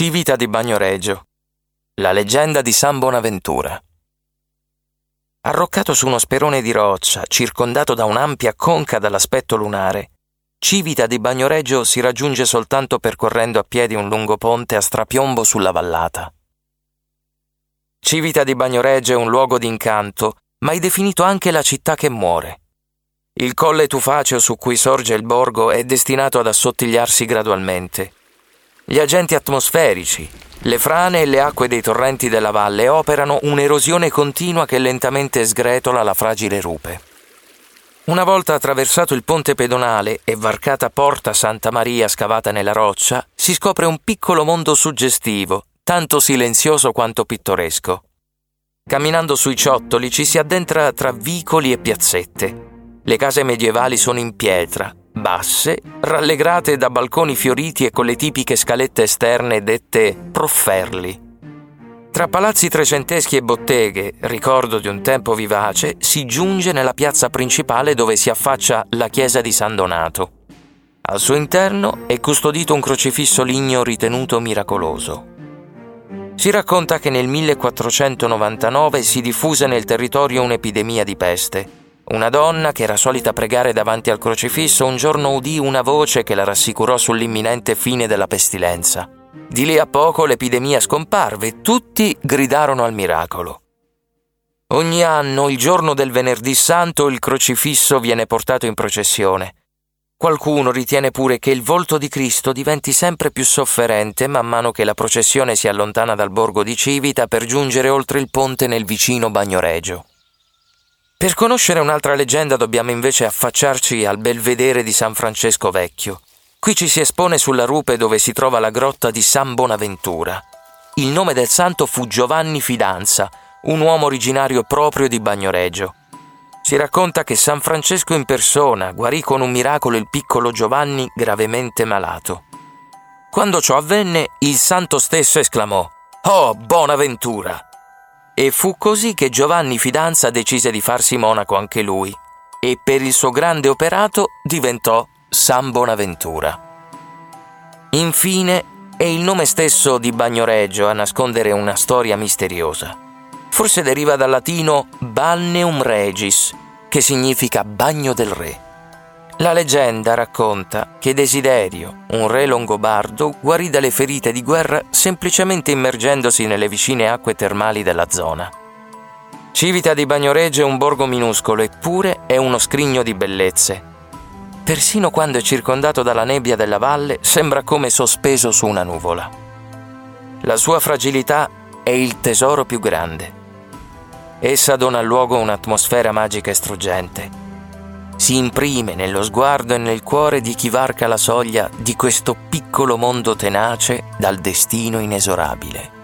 Civita di Bagnoregio. La leggenda di San Bonaventura. Arroccato su uno sperone di roccia, circondato da un'ampia conca dall'aspetto lunare, Civita di Bagnoregio si raggiunge soltanto percorrendo a piedi un lungo ponte a strapiombo sulla vallata. Civita di Bagnoregio è un luogo d'incanto, ma è definito anche la città che muore. Il colle tufaceo su cui sorge il borgo è destinato ad assottigliarsi gradualmente. Gli agenti atmosferici, le frane e le acque dei torrenti della valle operano un'erosione continua che lentamente sgretola la fragile rupe. Una volta attraversato il ponte pedonale e varcata Porta Santa Maria scavata nella roccia, si scopre un piccolo mondo suggestivo, tanto silenzioso quanto pittoresco. Camminando sui ciottoli ci si addentra tra vicoli e piazzette. Le case medievali sono in pietra, basse, rallegrate da balconi fioriti e con le tipiche scalette esterne dette profferli. Tra palazzi trecenteschi e botteghe, ricordo di un tempo vivace, si giunge nella piazza principale dove si affaccia la chiesa di San Donato. Al suo interno è custodito un crocifisso ligneo ritenuto miracoloso. Si racconta che nel 1499 si diffuse nel territorio un'epidemia di peste una donna che era solita pregare davanti al crocifisso un giorno udì una voce che la rassicurò sull'imminente fine della pestilenza. Di lì a poco l'epidemia scomparve e tutti gridarono al miracolo. Ogni anno, il giorno del venerdì santo, il crocifisso viene portato in processione. Qualcuno ritiene pure che il volto di Cristo diventi sempre più sofferente man mano che la processione si allontana dal borgo di Civita per giungere oltre il ponte nel vicino Bagnoregio. Per conoscere un'altra leggenda dobbiamo invece affacciarci al belvedere di San Francesco Vecchio. Qui ci si espone sulla rupe dove si trova la grotta di San Bonaventura. Il nome del santo fu Giovanni Fidanza, un uomo originario proprio di Bagnoregio. Si racconta che San Francesco in persona guarì con un miracolo il piccolo Giovanni gravemente malato. Quando ciò avvenne, il santo stesso esclamò: Oh, Bonaventura! E fu così che Giovanni Fidanza decise di farsi monaco anche lui e per il suo grande operato diventò San Bonaventura. Infine è il nome stesso di Bagnoregio a nascondere una storia misteriosa. Forse deriva dal latino Balneum Regis, che significa bagno del re. La leggenda racconta che Desiderio, un re longobardo, guarì dalle ferite di guerra semplicemente immergendosi nelle vicine acque termali della zona. Civita di Bagnoregio è un borgo minuscolo eppure è uno scrigno di bellezze. Persino quando è circondato dalla nebbia della valle sembra come sospeso su una nuvola. La sua fragilità è il tesoro più grande. Essa dona al luogo un'atmosfera magica e struggente si imprime nello sguardo e nel cuore di chi varca la soglia di questo piccolo mondo tenace dal destino inesorabile.